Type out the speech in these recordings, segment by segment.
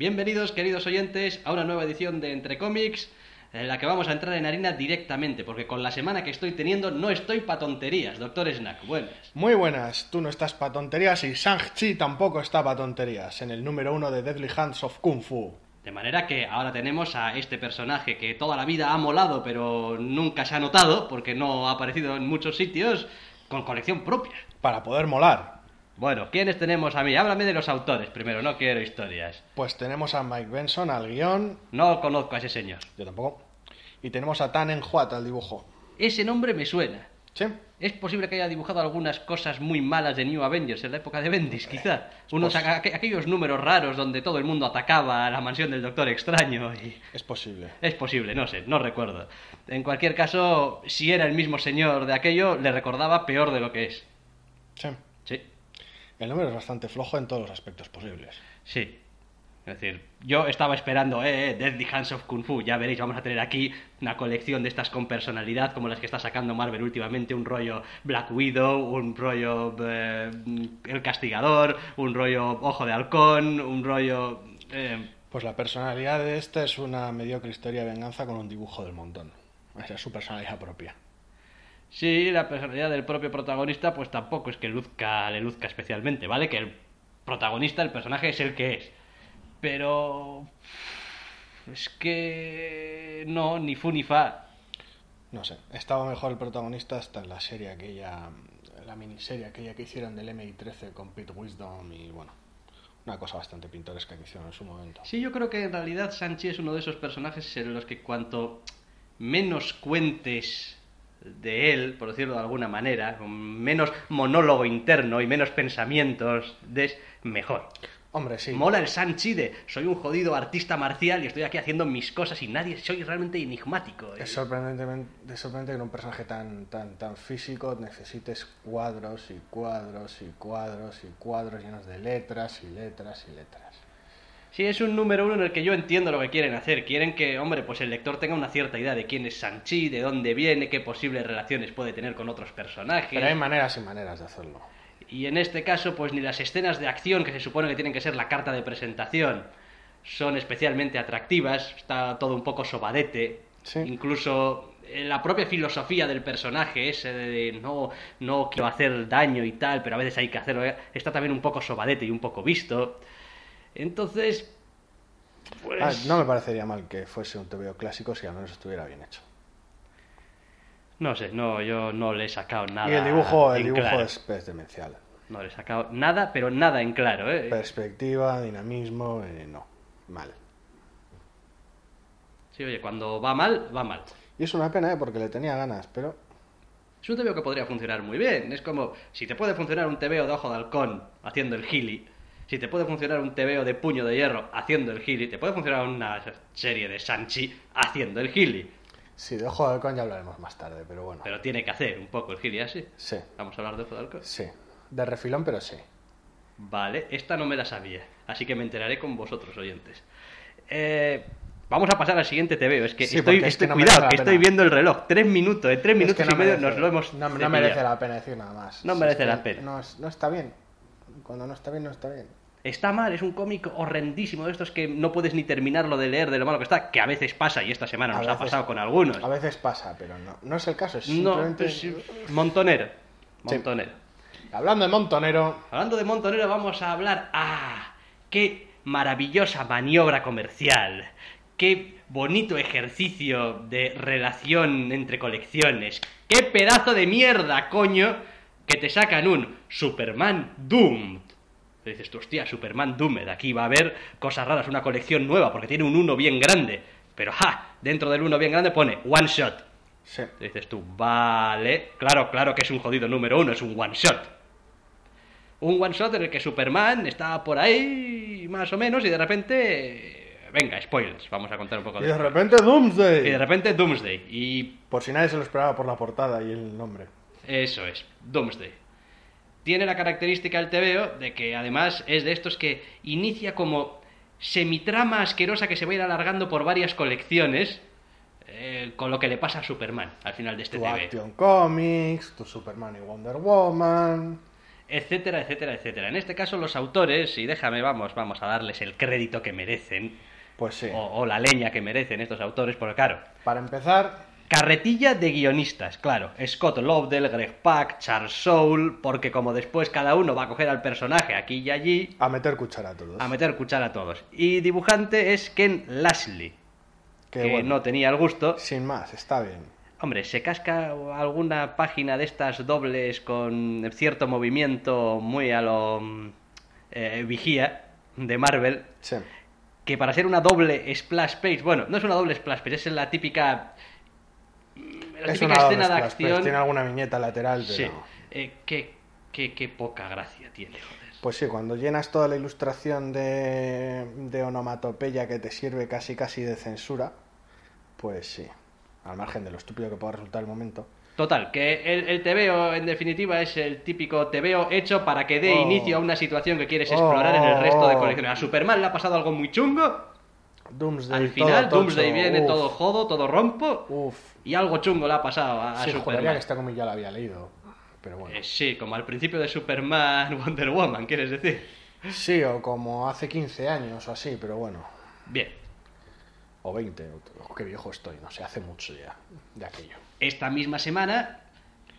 Bienvenidos, queridos oyentes, a una nueva edición de Entre Cómics, en la que vamos a entrar en harina directamente, porque con la semana que estoy teniendo no estoy pa' tonterías, doctor Snack. Buenas. Muy buenas, tú no estás pa' tonterías y Shang-Chi tampoco está pa' tonterías, en el número uno de Deadly Hands of Kung Fu. De manera que ahora tenemos a este personaje que toda la vida ha molado, pero nunca se ha notado, porque no ha aparecido en muchos sitios, con colección propia. Para poder molar. Bueno, ¿quiénes tenemos a mí? Háblame de los autores primero, no quiero historias. Pues tenemos a Mike Benson al guion, No conozco a ese señor. yo tampoco, y tenemos a Tan Huat al dibujo. Ese nombre me suena. ¿Sí? Es posible que haya dibujado algunas cosas muy malas de New Avengers en la época de Bendis, quizá. Unos Pues- aqu- aquellos números raros donde todo el mundo atacaba a la mansión del Doctor Extraño y... Es posible. Es posible, no sé, no recuerdo. En cualquier caso, si era el mismo señor de aquello, le recordaba peor de lo que es. Sí. El número es bastante flojo en todos los aspectos posibles. sí. Es decir, yo estaba esperando, eh, eh, Deadly Hands of Kung Fu, ya veréis, vamos a tener aquí una colección de estas con personalidad, como las que está sacando Marvel últimamente, un rollo Black Widow, un rollo eh, El Castigador, un rollo Ojo de Halcón, un rollo... eh, Pues la personalidad de este es una mediocre historia de venganza con un dibujo del montón. Esa es su personalidad propia. Sí, la personalidad del propio protagonista, pues tampoco es que luzca, le luzca especialmente, ¿vale? Que el protagonista, el personaje, es el que es. Pero. Es que. No, ni fu ni fa. No sé, estaba mejor el protagonista hasta en la serie aquella, la miniserie aquella que hicieron del MI13 con Pete Wisdom y bueno, una cosa bastante pintoresca que hicieron en su momento. Sí, yo creo que en realidad Sanchi es uno de esos personajes en los que cuanto menos cuentes de él, por decirlo de alguna manera, con menos monólogo interno y menos pensamientos, des, mejor. Hombre, sí. Mola el Sanchi de soy un jodido artista marcial y estoy aquí haciendo mis cosas y nadie soy realmente enigmático. Es sorprendentemente, es sorprendente que en un personaje tan, tan, tan físico necesites cuadros y cuadros y cuadros y cuadros llenos de letras y letras y letras. Sí, es un número uno en el que yo entiendo lo que quieren hacer. Quieren que, hombre, pues el lector tenga una cierta idea de quién es Sanchi, de dónde viene, qué posibles relaciones puede tener con otros personajes. Pero hay maneras y maneras de hacerlo. Y en este caso, pues ni las escenas de acción, que se supone que tienen que ser la carta de presentación, son especialmente atractivas. Está todo un poco sobadete. Sí. Incluso eh, la propia filosofía del personaje, ese de no, no quiero hacer daño y tal, pero a veces hay que hacerlo, eh, está también un poco sobadete y un poco visto. Entonces, pues... Ah, no me parecería mal que fuese un TVO clásico si al menos estuviera bien hecho. No sé, no, yo no le he sacado nada. y el dibujo, el dibujo claro. es, es demencial. No le he sacado nada, pero nada en claro, ¿eh? Perspectiva, dinamismo, eh, no. Mal. Sí, oye, cuando va mal, va mal. Y es una pena, ¿eh? porque le tenía ganas, pero Es un TVO que podría funcionar muy bien. Es como, si te puede funcionar un TVO de ojo de halcón haciendo el gili, si te puede funcionar un TVO de puño de hierro haciendo el gili, te puede funcionar una serie de Sanchi haciendo el gili. sí, de Ojo de Halcón ya hablaremos más tarde, pero bueno. Pero tiene que hacer un poco el gili así. Sí, Vamos a hablar de ojo de halcón. sí. De refilón, pero sí. Vale, esta no me la sabía, así que me enteraré con vosotros, oyentes. Eh, vamos a pasar al siguiente TVO. Es que Sí, estoy, es que no cuidado, que estoy viendo el reloj. Tres minutos, en tres Es minutos y medio merece- nos lo hemos. No, no merece la pena decir nada más. No merece la pena. No está bien. Cuando no está bien, no está bien. Está mal, es un cómic horrendísimo de estos que no puedes ni terminarlo de leer de lo malo que está, que a veces pasa y esta semana A nos ha pasado con algunos. A veces pasa, pero no, no es el caso. Es No, simplemente... sí, montonero. Sí. Montonero. Hablando de Montonero, Hablando de montonero, vamos a hablar. ¡Ah! ¡Qué maravillosa maniobra comercial! ¡Qué bonito ejercicio de relación entre colecciones! ¡Qué pedazo de mierda, coño! Que te sacan un Superman Doomed. Te dices tú, hostia, Superman Doomed. Aquí va a haber cosas raras, una colección nueva, porque tiene un 1 bien grande. Pero, ¡ja! Dentro del 1 bien grande pone One Shot. sí. Te dices tú, vale, claro, claro que es un jodido número uno, es un one shot. Un one shot en el que Superman está por ahí, más o menos, y de repente venga, spoilers, vamos a contar un poco Y de de esto. repente Doomsday. Y de repente Doomsday. Y Por si nadie se lo esperaba por la portada y el nombre. Eso es, Doomsday. Tiene la característica el TVO de que además es de estos que inicia como semitrama asquerosa que se va a ir alargando por varias colecciones, eh, con lo que le pasa a Superman al final de este Tu TV. Action Comics, tu Superman y Wonder Woman. Etcétera, etcétera, etcétera. En este caso los autores, y déjame, vamos, vamos a darles el crédito que merecen, Pues sí. o, o la leña que merecen estos autores, porque claro, Para empezar, Carretilla de guionistas, claro. Scott Lobdell, Greg Pak, Charles Soule, porque como después cada uno va a coger al personaje aquí y allí, a meter cuchara a todos. a meter cuchara a todos. Y dibujante es Ken Lashley, que que bueno, no tenía el gusto. sin más, está bien. Hombre, se casca alguna página de estas dobles con cierto movimiento muy a lo eh, vigía de Marvel, Sí. que para ser una doble splash page, bueno, no es una doble splash page, es la típica, la es típica una escena de acción. tiene alguna viñeta lateral, pero... Sí. Eh, qué, qué- qué poca gracia tiene, joder. Pues sí, cuando llenas toda la ilustración de, de onomatopeya que te sirve casi casi de censura, pues sí, al margen de lo estúpido que pueda resultar el momento. Total, que el, el TVO en definitiva es el típico TVO hecho para que dé Oh. inicio a una situación que quieres Oh, explorar en el resto de oh. colecciones. A Superman le ha pasado algo muy chungo. Doomsday, Al todo final, tocho, Doomsday viene uf, todo jodo, todo rompo. Uf, Y algo chungo le ha pasado a, a sí, juraría Superman. que cómic ya lo había leído, pero bueno. Eh, sí, como al principio de Superman Wonder Woman, ¿quieres decir? Sí, o como hace 15 años o así, pero bueno. Bien, O 20, o- o qué viejo estoy, no sé, hace mucho ya de aquello. esta misma semana,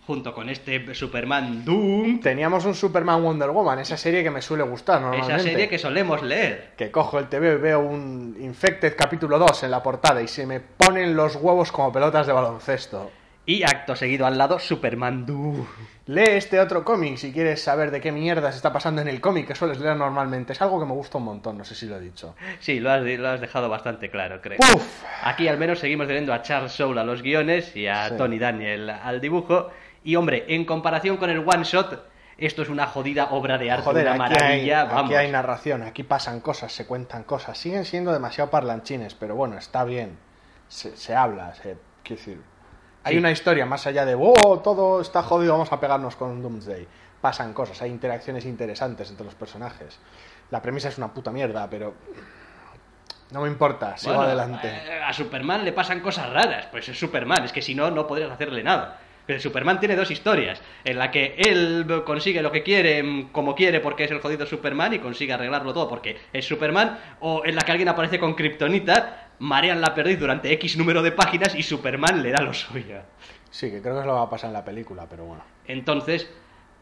junto con este Superman Doom, Teníamos un Superman Wonder Woman, esa serie que me suele gustar normalmente. esa serie que solemos leer. que cojo el TV y veo un Infected capítulo 2 en la portada y se me ponen los huevos como pelotas de baloncesto. Y acto seguido al lado, Superman Doom. Lee este otro cómic si quieres saber de qué mierda se está pasando en el cómic que sueles leer normalmente. Es algo que me gusta un montón, no sé si lo he dicho. Sí, lo has, lo has dejado bastante claro, creo. ¡Puf! Aquí al menos seguimos teniendo a Charles Soule a los guiones y a Sí. Tony Daniel al dibujo. Y hombre, en comparación con el one shot, esto es una jodida obra de arte, Joder, una aquí hay, maravilla. aquí hay narración, aquí pasan cosas, se cuentan cosas. Siguen siendo demasiado parlanchines, pero bueno, está bien. Se, se habla, se, quiero decir. Hay Sí. una historia más allá de, oh, todo está jodido, vamos a pegarnos con Doomsday. Pasan cosas, hay interacciones interesantes entre los personajes. La premisa es una puta mierda, pero no me importa, sigo Bueno, adelante. eh, a Superman le pasan cosas raras, pues es Superman, es que si no, no podrías hacerle nada. Pero Superman tiene dos historias, en la que él consigue lo que quiere mm, como quiere porque es el jodido Superman y consigue arreglarlo todo porque es Superman, o en la que alguien aparece con Kryptonita, marean la perdiz durante X número de páginas y Superman le da lo suyo. Sí, que creo que es lo que va a pasar en la película, pero bueno. Entonces,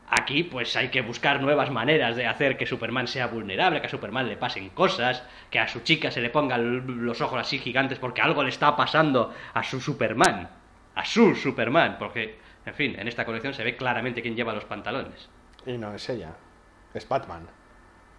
aquí pues hay que buscar nuevas maneras de hacer que Superman sea vulnerable, que a Superman le pasen cosas, que a su chica se le pongan los ojos así gigantes porque algo le está pasando a su Superman, a su Superman, porque, en fin, en esta colección se ve claramente quién lleva los pantalones. Y no es ella, es Batman.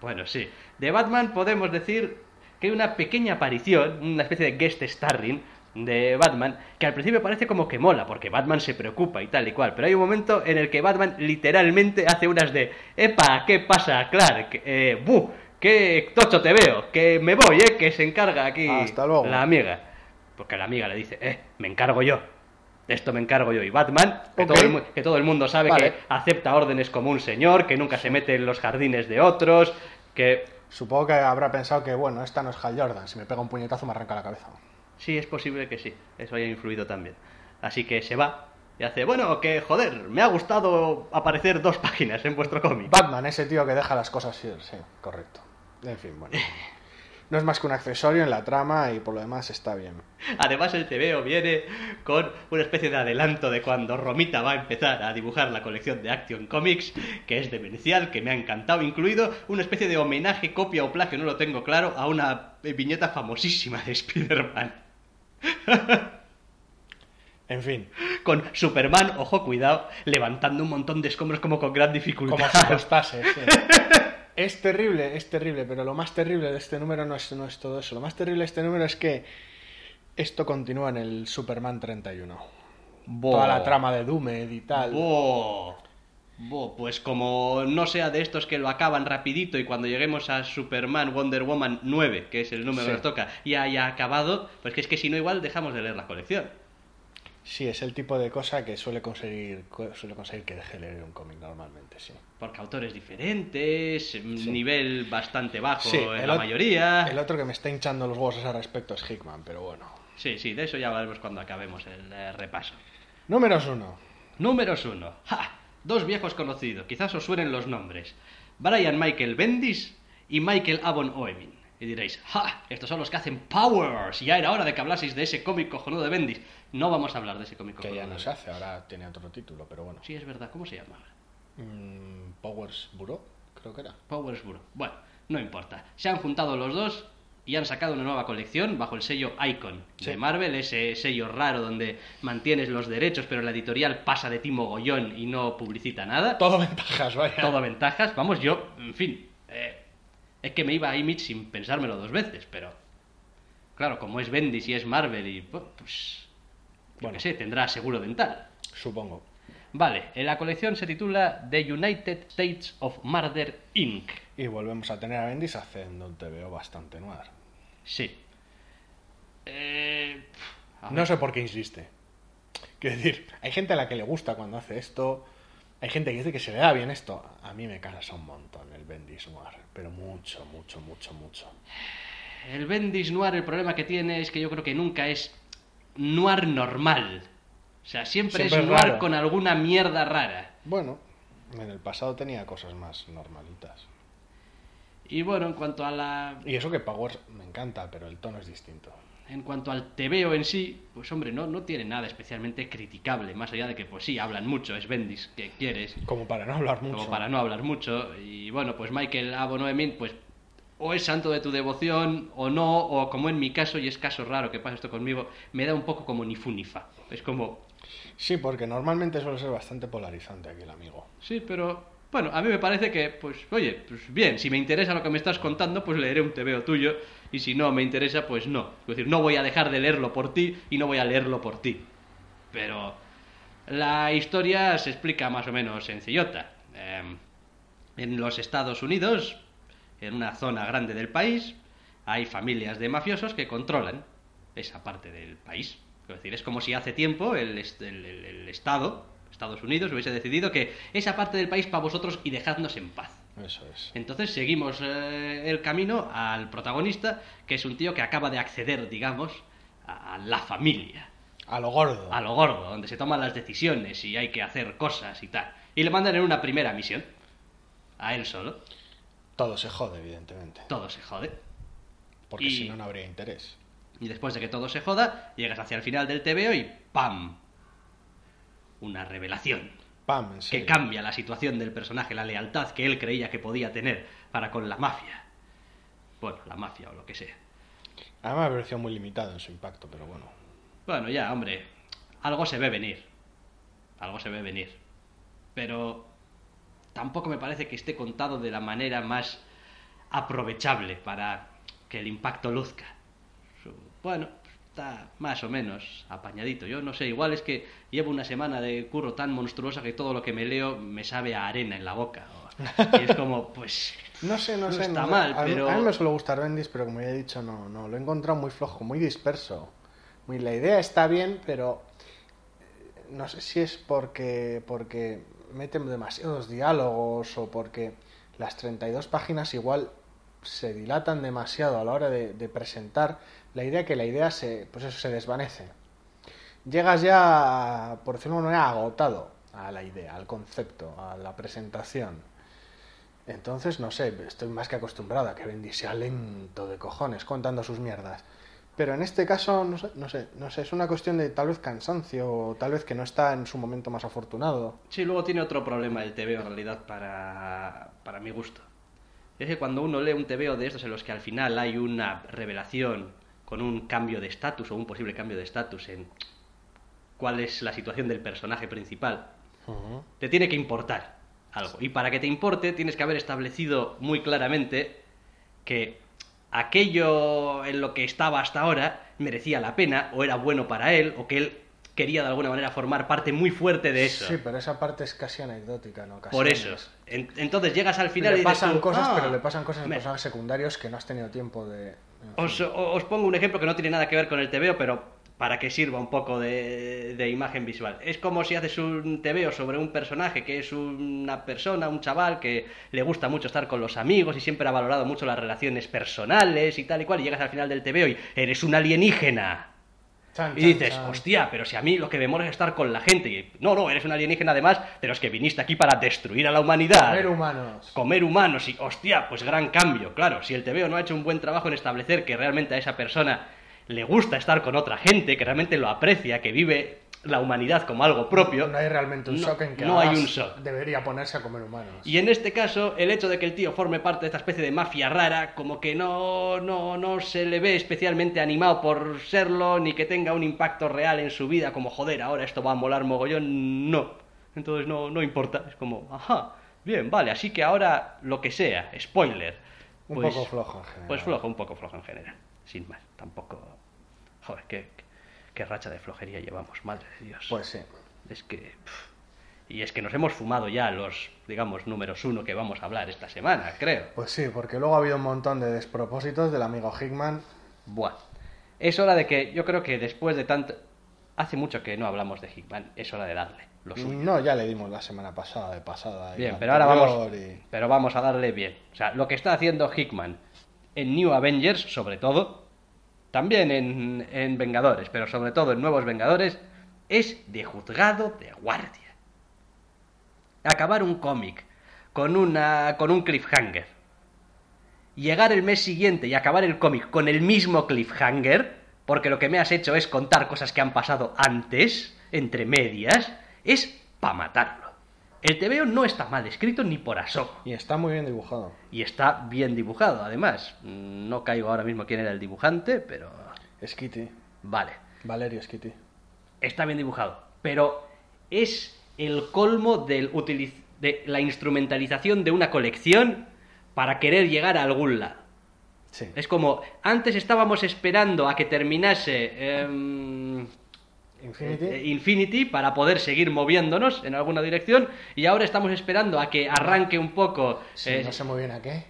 Bueno, sí. De Batman podemos decir que hay una pequeña aparición, una especie de guest starring de Batman, que al principio parece como que mola, porque Batman se preocupa y tal y cual, pero hay un momento en el que Batman literalmente hace unas de, epa, ¿qué pasa, Clark? Eh, buh, qué tocho te veo, que me voy, eh, que se encarga aquí Hasta luego. la amiga. Porque la amiga le dice, eh, me encargo yo. De esto me encargo yo. Y Batman, que, todo, el, mu- que todo el mundo sabe Vale. que acepta órdenes como un señor, que nunca se mete en los jardines de otros, que Supongo que habrá pensado que, bueno, esta no es Hal Jordan, si me pega un puñetazo me arranca la cabeza. Sí, es posible que sí. Eso haya influido también. Así que se va y hace, bueno, que joder, me ha gustado aparecer dos páginas en vuestro cómic. Batman, ese tío que deja las cosas ir, sí, correcto. En fin, bueno. No es más que un accesorio en la trama y por lo demás está bien. Además, el TVO viene con una especie de adelanto de cuando Romita va a empezar a dibujar la colección de Action Comics, que es demencial, que me ha encantado, incluido una especie de homenaje, copia o plagio, no lo tengo claro, a una viñeta famosísima de Spider-Man. En fin, Con Superman, ojo, cuidado, levantando un montón de escombros como con gran dificultad. como si costase, sí. Es terrible, es terrible, pero lo más terrible de este número no es, no es todo eso. Lo más terrible de este número es que esto continúa en el Superman 31. Bo. Toda la trama de Doomed y tal. Bo. Bo, pues como no sea de estos que lo acaban rapidito y cuando lleguemos a Superman Wonder Woman 9, que es el número Sí. que nos toca, ya haya acabado, pues que es que si no igual dejamos de leer la colección. Sí, es el tipo de cosa que suele conseguir, co- suele conseguir que deje leer un cómic normalmente, sí. Porque autores diferentes, nivel bastante bajo Sí, en la mayoría. El otro que me está hinchando los huevos a ese respecto es Hickman, pero bueno. Sí, sí, de eso ya hablaremos cuando acabemos el eh, repaso. Números uno. Números 1. ¡Ja! Dos viejos conocidos, quizás os suenen los nombres. Brian Michael Bendis y Michael Avon Oemin. Y diréis, ¡ja! Estos son los que hacen Powers. Ya era hora de que hablaseis de ese cómic cojonudo de Bendis. No vamos a hablar de ese cómic Que ya no se hace, ahora tiene otro título, pero bueno. Sí, es verdad. ¿Cómo se llama? Mm, Powers Bureau, creo que era. Powers Bureau. Bueno, no importa. Se han juntado los dos y han sacado una nueva colección bajo el sello Icon de. Marvel, ese sello raro donde mantienes los derechos, pero la editorial pasa de ti mogollón y no publicita nada. Todo ventajas, vaya. todo ventajas. Vamos, yo, en fin, eh, es que me iba a Image sin pensármelo dos veces, pero claro, como es Bendis y es Marvel y pues, pues Bueno. sé, tendrá seguro dental. Supongo. Vale, en la colección se titula The United States of Murder Inc. Y volvemos a tener a Bendis haciendo un TVO bastante noir. Sí. Eh. No sé por qué insiste. Quiero decir, hay gente a la que le gusta cuando hace esto. Hay gente que dice que se le da bien esto. A mí me cansa un montón el Bendis noir. Pero mucho, mucho, mucho, mucho. El Bendis Noir, el problema que tiene es que yo creo que nunca es noir normal. O sea, siempre, Siempre es noir raro. con alguna mierda rara. Bueno, en el pasado tenía cosas más normalitas. Y bueno, en cuanto a la Y eso que Powers me encanta, pero el tono es distinto. en cuanto al TVO en sí, pues hombre, no, no tiene nada especialmente criticable, más allá de que pues sí, hablan mucho, es Bendis, que quieres, Como para no hablar mucho. como para no hablar mucho, y bueno, pues Michael Abonoemin, pues o es santo de tu devoción o no, o como en mi caso, y es caso raro que pase esto conmigo, me da un poco como ni fu ni fa. Es como, Sí, porque normalmente suele ser bastante polarizante aquí el amigo. sí, pero bueno, a mí me parece que, pues, oye, pues bien, si me interesa lo que me estás contando, pues leeré un TVO tuyo, y si no me interesa, pues no. Es decir, no voy a dejar de leerlo por ti y no voy a leerlo por ti. Pero la historia se explica más o menos sencillota. Em, en los Estados Unidos, en una zona grande del país, hay familias de mafiosos que controlan esa parte del país. Es decir, es como si hace tiempo el, el- el- el Estado, Estados Unidos, hubiese decidido que esa parte del país para vosotros y dejadnos en paz. Eso es. Entonces seguimos eh, el camino al protagonista, que es un tío que acaba de acceder, digamos, a, a la familia, A lo gordo. a lo gordo, donde se toman las decisiones y hay que hacer cosas y tal. Y le mandan en una primera misión, a él solo, Todo se jode, evidentemente. todo se jode. Porque Y- si no, no habría interés. Y después de que todo se joda, llegas hacia el final del TVO y ¡pam! Una revelación Pam, en que serio. cambia la situación del personaje, la lealtad que él creía que podía tener para con la mafia. Bueno, la mafia o lo que sea. A mí me pareció muy limitado en su impacto, pero bueno. Bueno, ya, hombre, algo se ve venir. Algo se ve venir. Pero tampoco me parece que esté contado de la manera más aprovechable para que el impacto luzca. Bueno, está más o menos apañadito. Yo no sé, igual es que llevo una semana de curro tan monstruosa que todo lo que me leo me sabe a arena en la boca. Y es como, pues... No sé, no, No sé. está no mal, a, mí- pero- a mí me suele gustar Bendis, pero como ya he dicho, no, no. Lo he encontrado muy flojo, muy disperso. Muy, la idea está bien, pero eh, no sé si es porque, porque meten demasiados diálogos o porque las 32 páginas igual se dilatan demasiado a la hora de, presentar la idea que la idea se, pues eso, se desvanece. Llegas ya, por decirlo de una manera, agotado a la idea, al concepto, a la presentación. Entonces, no sé, estoy más que acostumbrado a que Bendy sea lento de cojones contando sus mierdas. Pero en este caso, no sé, no sé, no sé, es una cuestión de tal vez cansancio o tal vez que no está en su momento más afortunado. Sí, luego tiene otro problema el TVO en realidad para, para mi gusto. Es que cuando uno lee un TVO de estos en los que al final hay una revelación con un cambio de estatus o un posible cambio de estatus en cuál es la situación del personaje principal, te tiene que importar algo. Y para que te importe tienes que haber establecido muy claramente que aquello en lo que estaba hasta ahora merecía la pena o era bueno para él o que él quería de alguna manera formar parte muy fuerte de eso. Sí, pero esa parte es casi anecdótica, ¿no? Por eso. En- entonces llegas al final le y pasan cosas, "Ah, pero le pasan cosas a me- personajes secundarios que no has tenido tiempo de... Os, os pongo un ejemplo que no tiene nada que ver con el TVO, pero para que sirva un poco de, de imagen visual. Es como si haces un TVO sobre un personaje que es una persona, un chaval que le gusta mucho estar con los amigos y siempre ha valorado mucho las relaciones personales y tal y cual, y llegas al final del TVO y eres un alienígena. Chan, Y chan, dices, chan. hostia, pero si a mí lo que me mola es estar con la gente. Y, no, no, eres un alienígena además de los que viniste aquí para destruir a la humanidad. Comer humanos. Comer humanos y, hostia, pues gran cambio. Claro, si el TVO no ha hecho un buen trabajo en establecer que realmente a esa persona le gusta estar con otra gente, que realmente lo aprecia, que vive la humanidad como algo propio. No hay realmente un no- shock en que no hay un shock. debería ponerse a comer humanos. Y en este caso, el hecho de que el tío forme parte de esta especie de mafia rara, como que no, no, no se le ve especialmente animado por serlo, ni que tenga un impacto real en su vida, como joder, ahora esto va a molar mogollón, no. Entonces no, no importa, es como, ajá, bien, vale, así que ahora lo que sea, spoiler. Un pues- poco flojo en general. Pues flojo, un poco flojo en general, sin más, tampoco... Joder, qué, qué racha de flojería llevamos, madre de Dios. Pues sí. Es que. Y es que nos hemos fumado ya los, digamos, números uno que vamos a hablar esta semana, creo. Pues sí, porque luego ha habido un montón de despropósitos del amigo Hickman. Buah. Es hora de que, yo creo que después de tanto. Hace mucho que no hablamos de Hickman, es hora de darle lo suyo. No, ya le dimos la semana pasada, de pasada. y Bien, pero ahora vamos. y- Pero vamos a darle bien. O sea, lo que está haciendo Hickman en New Avengers, sobre todo, también en, en Vengadores, pero sobre todo en Nuevos Vengadores, es de juzgado de guardia. Acabar un cómic con, una, con un cliffhanger. Llegar el mes siguiente y acabar el cómic con el mismo cliffhanger, porque lo que me has hecho es contar cosas que han pasado antes, entre medias, es pa' matarlo. El TVO no está mal escrito ni por asomo. Y está muy bien dibujado. Y está bien dibujado, además. No caigo ahora mismo quién era el dibujante, pero... Skitty. Vale. Valerio Skitty. Está bien dibujado. Pero es el colmo del utiliz- de la instrumentalización de una colección para querer llegar a algún lado. Sí. Es como, antes estábamos esperando a que terminase em, Infinity. eh, Infinity para poder seguir moviéndonos en alguna dirección y ahora estamos esperando a que arranque un poco... Sí, eh, no sé muy bien a qué.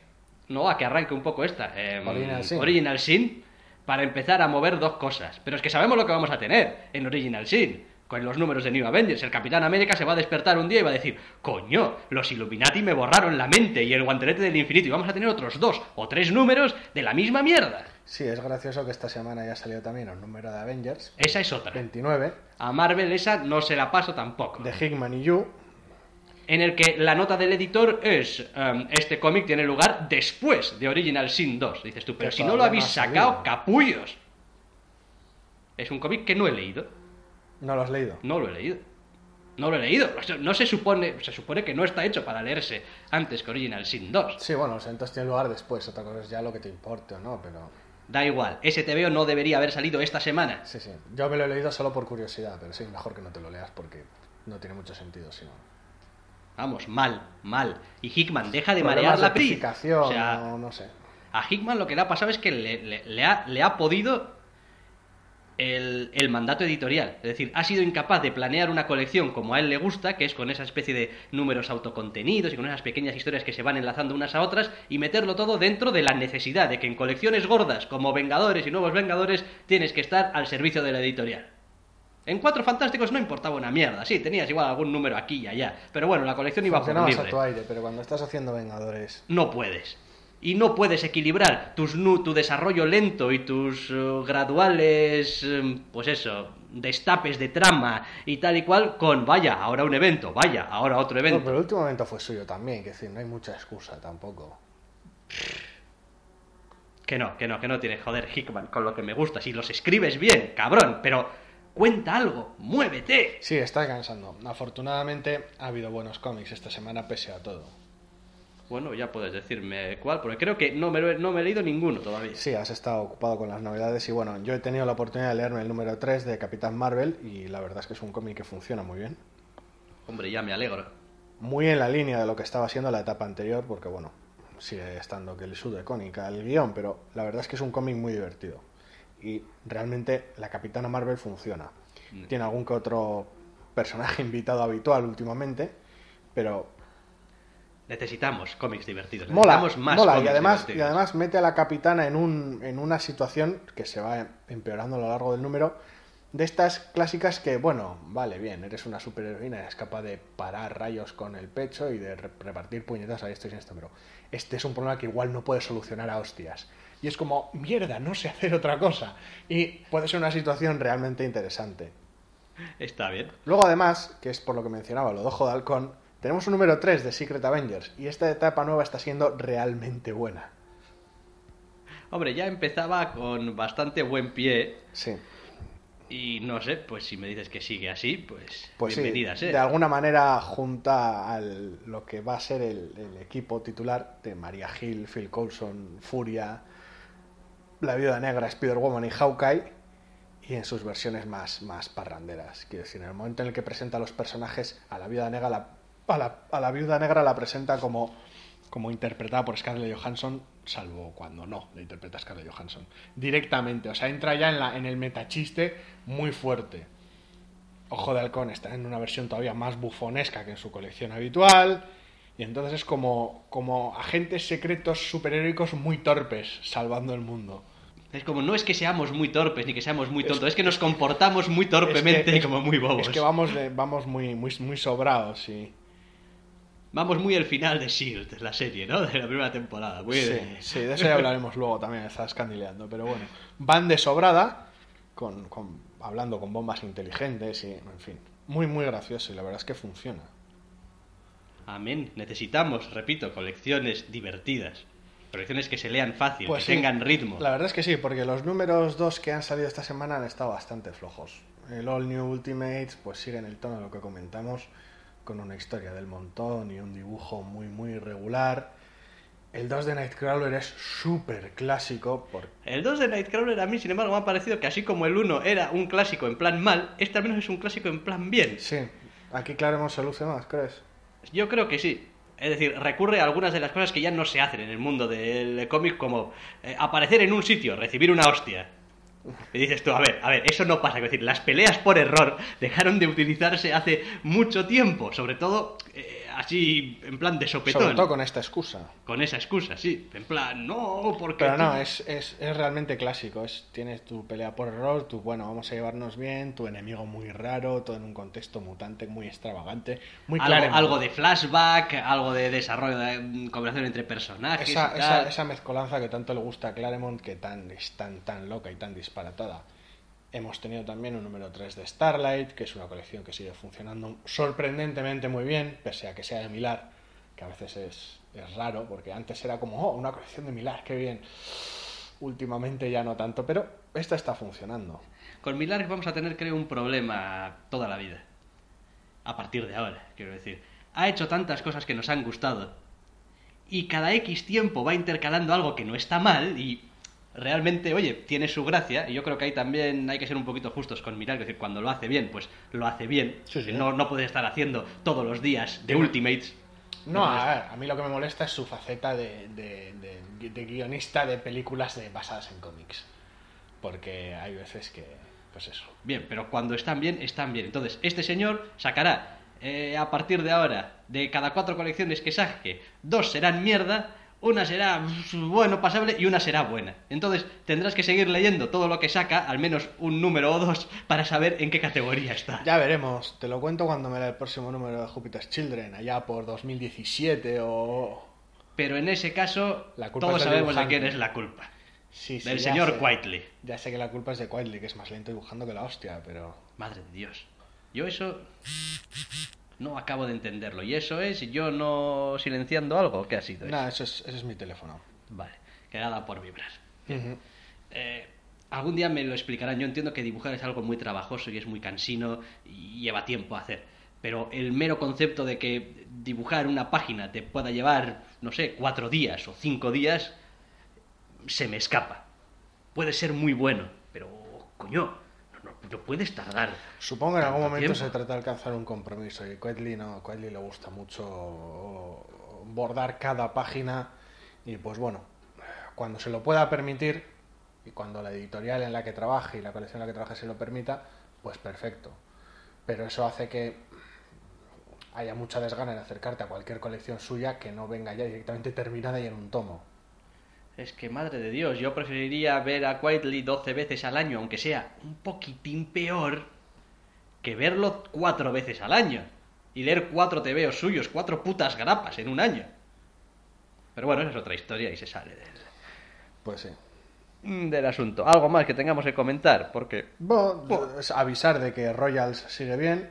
no, a que arranque un poco esta. Original Sin. Original Sin, para empezar a mover dos cosas. Pero es que sabemos lo que vamos a tener en Original Sin. Con los números de New Avengers, el Capitán América se va a despertar un día y va a decir, coño, los Illuminati me borraron la mente y el guantelete del infinito y vamos a tener otros dos o tres números de la misma mierda. Sí, es gracioso que esta semana ya salió también el número de Avengers. Esa es otra. 29. A Marvel esa no se la paso tampoco. De Hickman y You. En el que la nota del editor es, em, este cómic tiene lugar después de Original Sin 2. Dices tú, pero Que si no lo habéis sacado, salido. capullos. Es un cómic que no he leído. No lo has leído. No lo he leído. No lo he leído. No se supone, se supone que no está hecho para leerse antes que Original Sin 2. Sí, bueno, los eventos tienen lugar después. Otra cosa es ya lo que te importe o no, pero. Da igual. Ese TVO no debería haber salido esta semana. Sí, sí. Yo me lo he leído solo por curiosidad, pero sí, mejor que no te lo leas porque no tiene mucho sentido, si no. Vamos, mal, mal. Y Hickman deja de Problemas marear la pri. O sea, no, no sé. A Hickman lo que le ha pasado es que le, le- le ha, le ha podido el, el mandato editorial. Es decir, ha sido incapaz de planear una colección como a él le gusta, que es con esa especie de números autocontenidos y con esas pequeñas historias que se van enlazando unas a otras, y meterlo todo dentro de la necesidad de que en colecciones gordas como Vengadores y Nuevos Vengadores tienes que estar al servicio de la editorial. En Cuatro Fantásticos no importaba una mierda, sí, tenías igual algún número aquí y allá, pero bueno, la colección iba por libre a tu aire, pero cuando estás haciendo Vengadores. no puedes. Y no puedes equilibrar tus, nu- tu desarrollo lento y tus eh, graduales, eh, pues eso, destapes de trama y tal y cual con, vaya, ahora un evento, vaya, ahora otro evento. pero el último momento fue suyo también, que decir, no hay mucha excusa tampoco. Que no, que no, que no tienes, joder, Hickman, con lo que me gusta. Si los escribes bien, cabrón, pero cuenta algo, muévete. Sí, está cansando. Afortunadamente ha habido buenos cómics esta semana pese a todo. Bueno, ya puedes decirme cuál, porque creo que no me, lo he- no me he leído ninguno todavía. Sí, has estado ocupado con las novedades y bueno, yo he tenido la oportunidad de leerme el número 3 de Capitán Marvel y la verdad es que es un cómic que funciona muy bien. Hombre, ya me alegro. Muy en la línea de lo que estaba siendo la etapa anterior, porque bueno, sigue estando que el de cónica el guion, pero la verdad es que es un cómic muy divertido. Y realmente la Capitana Marvel funciona. Tiene algún que otro personaje invitado habitual últimamente, pero Necesitamos cómics divertidos. mola, Necesitamos más mola. Y cómics además, y además mete a la capitana en, un, en una situación que se va empeorando a lo largo del número, de estas clásicas que, bueno, vale, bien, eres una superheroína, eres capaz de parar rayos con el pecho y de re- repartir puñetas a esto y a esto, pero este es un problema que igual no puedes solucionar a hostias. Y es como, mierda, no sé hacer otra cosa. Y puede ser una situación realmente interesante. Está bien. Luego, además, que es por lo que mencionaba, lo de Ojo de Halcón, tenemos un número 3 de Secret Avengers y esta etapa nueva está siendo realmente buena. Hombre, ya empezaba con bastante buen pie Sí, y no sé, pues si me dices que sigue así, pues, pues sí, bienvenida sea. de alguna manera junta al, lo que va a ser el, el equipo titular de Maria Hill, Phil Coulson, Furia, La Viuda Negra, Spider-Woman y Hawkeye y en sus versiones más, más parranderas. Quiero decir, en el momento en el que presenta a los personajes, a la Viuda Negra la, a la, a la Viuda Negra la presenta como, como interpretada por Scarlett Johansson, salvo cuando no la interpreta Scarlett Johansson. Directamente, o sea, entra ya en, la, en el metachiste muy fuerte. Ojo de Halcón está en una versión todavía más bufonesca que en su colección habitual. Y entonces es como, como agentes secretos superheroicos muy torpes salvando el mundo. Es como, no es que seamos muy torpes ni que seamos muy tontos, es, que nos comportamos muy torpemente Es que- y como muy bobos. Es que vamos, de, vamos muy, muy, muy sobrados y... Vamos muy al final de S.H.I.E.L.D., la serie, ¿no? De la primera temporada. Muy Sí, de- sí, de eso ya hablaremos luego también, está escandileando. Pero bueno, van de sobrada, con, con- hablando con bombas inteligentes y, en fin, muy, muy gracioso y la verdad es que funciona. Amén. Necesitamos, repito, colecciones divertidas. Colecciones que se lean fácil, Pues que sí, tengan ritmo. La verdad es que sí, porque los números 2 que han salido esta semana han estado bastante flojos. El All New Ultimates pues sigue en el tono de lo que comentamos, con una historia del montón y un dibujo muy muy regular. El 2 de Nightcrawler es súper clásico, por... El 2 de Nightcrawler a mí, sin embargo, me ha parecido que así como el 1 era un clásico en plan mal, este al menos es un clásico en plan bien. Sí, aquí Claremont se luce más, ¿crees? Yo creo que sí. Es decir, recurre a algunas de las cosas que ya no se hacen en el mundo del cómic, como eh, aparecer en un sitio, recibir una hostia. Y dices tú, a ver, a ver, eso no pasa. Es decir, las peleas por error dejaron de utilizarse hace mucho tiempo, sobre todo eh, así en plan de sopetón. Sobre todo con esta excusa. Con esa excusa, sí. En plan, no, porque. Pero no, tú- es, es, es realmente clásico. Es, tienes tu pelea por error, tu bueno, vamos a llevarnos bien, tu enemigo muy raro, todo en un contexto mutante muy extravagante, muy algo, Claremont. algo de flashback, algo de desarrollo de mm, conversación entre personajes. esa, y esa, esa mezcolanza que tanto le gusta a Claremont, que tan, es tan, tan loca y tan disparatada. Hemos tenido también un número 3 de Starlight, que es una colección que sigue funcionando sorprendentemente muy bien, pese a que sea de Milar, que a veces es, es raro, porque antes era como, oh, una colección de Milar, qué bien. Últimamente ya no tanto, pero esta está funcionando. Con Millar vamos a tener, creo, un problema toda la vida. A partir de ahora, quiero decir. Ha hecho tantas cosas que nos han gustado. Y cada X tiempo va intercalando algo que no está mal y realmente, oye, tiene su gracia. Y yo creo que ahí también hay que ser un poquito justos con Millar. Es decir, cuando lo hace bien, pues lo hace bien. Sí, sí. No, no puede estar haciendo todos los días de. Ultimates. No, a ver, a mí lo que me molesta es su faceta de, de- de- de guionista de películas de- basadas en cómics. Porque hay veces que, pues eso. Bien, pero cuando están bien, están bien. Entonces, este señor sacará eh, a partir de ahora, de cada cuatro colecciones que saque, dos serán mierda, una será bueno, pasable y una será buena. Entonces, tendrás que seguir leyendo todo lo que saca, al menos un número o dos, para saber en qué categoría está. Ya veremos, te lo cuento cuando me lea el próximo número de Jupiter's Children, allá por 2017 o... Pero en ese caso, La culpa todos sabemos de quién es la culpa. Sí, sí, Del señor sé. Whiteley. Ya sé que la culpa es de Quietly, que es más lento dibujando que la hostia, pero... Madre de Dios. Yo eso no acabo de entenderlo. ¿Y eso es yo no silenciando algo? ¿Qué ha sido eso? Nada, eso es, ese es mi teléfono. Vale, quedada por vibrar. Eh, algún día me lo explicarán. Yo entiendo que dibujar es algo muy trabajoso y es muy cansino y lleva tiempo a hacer. Pero el mero concepto de que dibujar una página te pueda llevar, no sé, cuatro días o cinco días, se me escapa. Puede ser muy bueno, pero coño, no puedes tardar. Supongo que en algún momento tiempo. se trata de alcanzar un compromiso y Quietly no, Quietly le gusta mucho bordar cada página y pues bueno, cuando se lo pueda permitir y cuando la editorial en la que trabaje y la colección en la que trabaje se lo permita, pues perfecto. Pero eso hace que haya mucha desgana en acercarte a cualquier colección suya que no venga ya directamente terminada y en un tomo. Es que, madre de Dios, yo preferiría ver a Quietly 12 veces al año, aunque sea un poquitín peor, que verlo cuatro veces al año. Y leer cuatro tebeos suyos, cuatro putas grapas en un año. Pero bueno, esa es otra historia y se sale del, Pues sí. del asunto. Algo más que tengamos que comentar, porque... Bueno, avisar de que Royals sigue bien.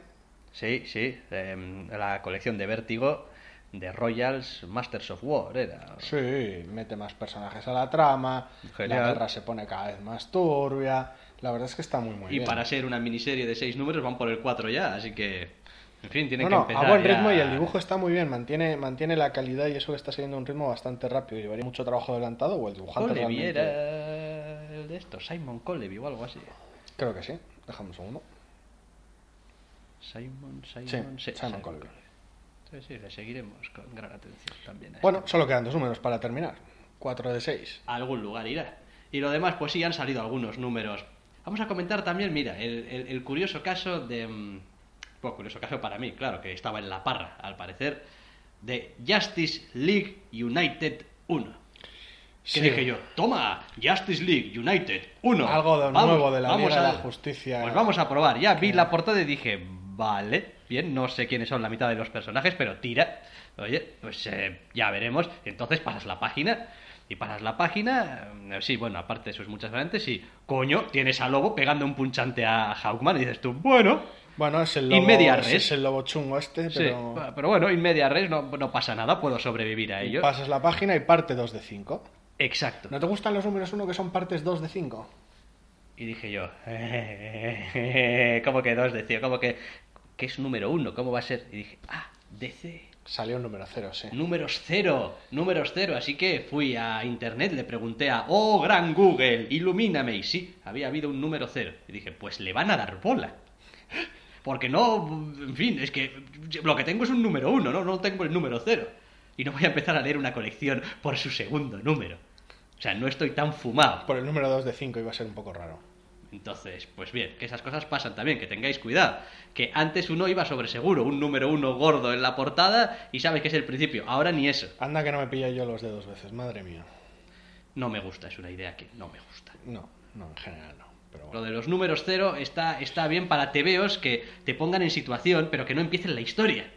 Sí, sí, em, la colección de Vértigo de Royals Masters of War era... Sí, mete más personajes a la trama. Genial. La guerra se pone cada vez más turbia. La verdad es que está muy, muy Y bien. para ser una miniserie de seis números van por el 4 ya, así que... En fin, tienen No, que no, empezar a buen ya- ritmo y el dibujo está muy bien, mantiene, mantiene la calidad y eso que está siguiendo un ritmo bastante rápido. Llevaría mucho trabajo adelantado o el dibujante Coleby realmente- era el de esto, Simon Coleby o algo así. Creo que sí. Déjame un segundo. Simon, Simon, Sí, Simon Coleby. Sí, sí, le seguiremos con gran atención también. Bueno, este. solo quedan dos números para terminar. 4 de 6. a algún lugar irá. Y lo demás, pues sí, han salido algunos números. Vamos a comentar también, mira, el, el- el curioso caso de... mm, Bueno, curioso caso para mí, claro, que estaba en la parra, al parecer, de Justice League United 1. Que Sí. dije yo, toma, Justice League United 1. Algo de nuevo de la Liga de la Justicia. Pues vamos a probar. Ya vi la portada y dije, vale, bien, no sé quiénes son la mitad de los personajes, pero tira. Oye, pues eh, ya veremos. Entonces pasas la página. Y pasas la página, eh, sí, bueno, aparte de sus muchas variantes, sí, coño, tienes a Lobo pegando un punchante a Hawkman y dices tú, bueno, Bueno, es el lobo, media es- res. es el lobo chungo este, sí, pero pero bueno, in media res no, no pasa nada, puedo sobrevivir a ello. pasas la página y parte 2 de 5. Exacto. ¿No te gustan los números 1 que son partes 2 de 5? Y dije yo, ¿cómo que dos decía? ¿Cómo que, que es número uno? ¿Cómo va a ser? Y dije, ah, DC. Salió un número 0, sí. Números cero, números cero. Así que fui a internet, le pregunté a, oh, gran Google, ilumíname. Y sí, había habido un número cero. Y dije, pues le van a dar bola. Porque no, en fin, es que lo que tengo es un número uno, ¿no? No tengo el número cero. Y no voy a empezar a leer una colección por su segundo número. O sea, no estoy tan fumado. Por el número 2 de 5 iba a ser un poco raro. Entonces, pues bien, que esas cosas pasan también, que tengáis cuidado. Que antes uno iba sobre seguro, un número uno gordo en la portada y sabes que es el principio. Ahora ni eso. Anda que no me pilla yo los dedos veces, madre mía. No me gusta, es una idea que no me gusta. No, no, en general no. Pero Lo de los números cero está, está bien para tebeos que te pongan en situación, pero que no empiecen la historia.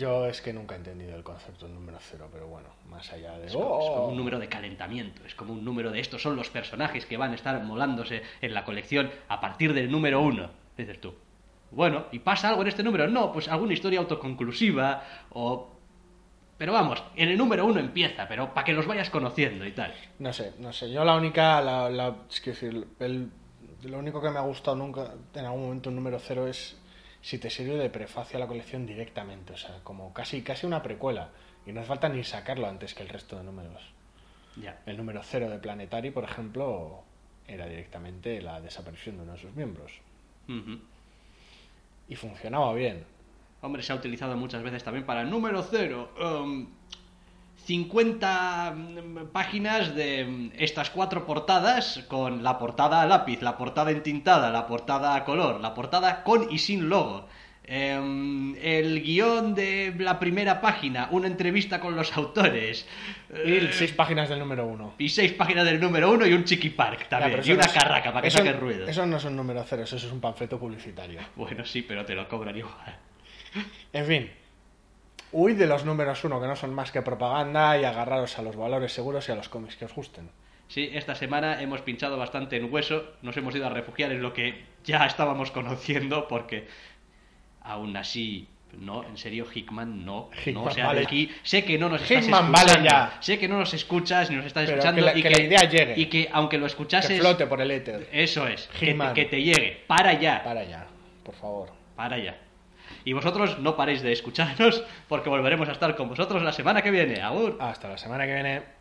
Yo es que nunca he entendido el concepto del número 0, pero bueno, más allá de... Es como, es como ¡Oh! un número de calentamiento, es como un número de estos son los personajes que van a estar molándose en la colección a partir del número uno. Dices tú. Bueno, ¿y pasa algo en este número? No, pues alguna historia autoconclusiva o... Pero vamos, en el número uno empieza, pero para que los vayas conociendo y tal. No sé, no sé. Yo la única, la, la- es que decir, el, lo único que me ha gustado nunca, en algún momento un número cero es si te sirve de prefacio a la colección directamente, o sea, como casi, casi una precuela. Y no hace falta ni sacarlo antes que el resto de números. Ya. El número cero de Planetary, por ejemplo, era directamente la desaparición de uno de sus miembros. Y funcionaba bien. Hombre, se ha utilizado muchas veces también para el número cero. um, 50 mm, páginas de mm, estas cuatro portadas con la portada a lápiz, la portada entintada, la portada a color, la portada con y sin logo. em, el guion de la primera página, una entrevista con los autores. Y eh, seis páginas del número uno. y seis páginas del número uno y un chiqui park Ya, también. pero y una no es- carraca para que saque ruido. Eso no son número ceros, eso es un panfleto publicitario. Bueno, sí, pero te lo cobran igual. En fin, huid de los números uno que no son más que propaganda y agarraros a los valores seguros y a los cómics que os gusten. Sí, esta semana hemos pinchado bastante en hueso, nos hemos ido a refugiar en lo que ya estábamos conociendo, porque aún así, no, en serio, Hickman, no, Hickman, no, o sea, vale. aquí, sé que no nos estás Hickman, vale ya. sé que no nos escuchas ni nos estás Pero escuchando que la- y que la idea llegue. y que aunque lo escuchases, Que flote por el éter. eso es, que te, que te llegue, para ya, Para allá, por favor. para ya. Y vosotros no paréis de escucharnos porque volveremos a estar con vosotros la semana que viene. Agur. Hasta la semana que viene.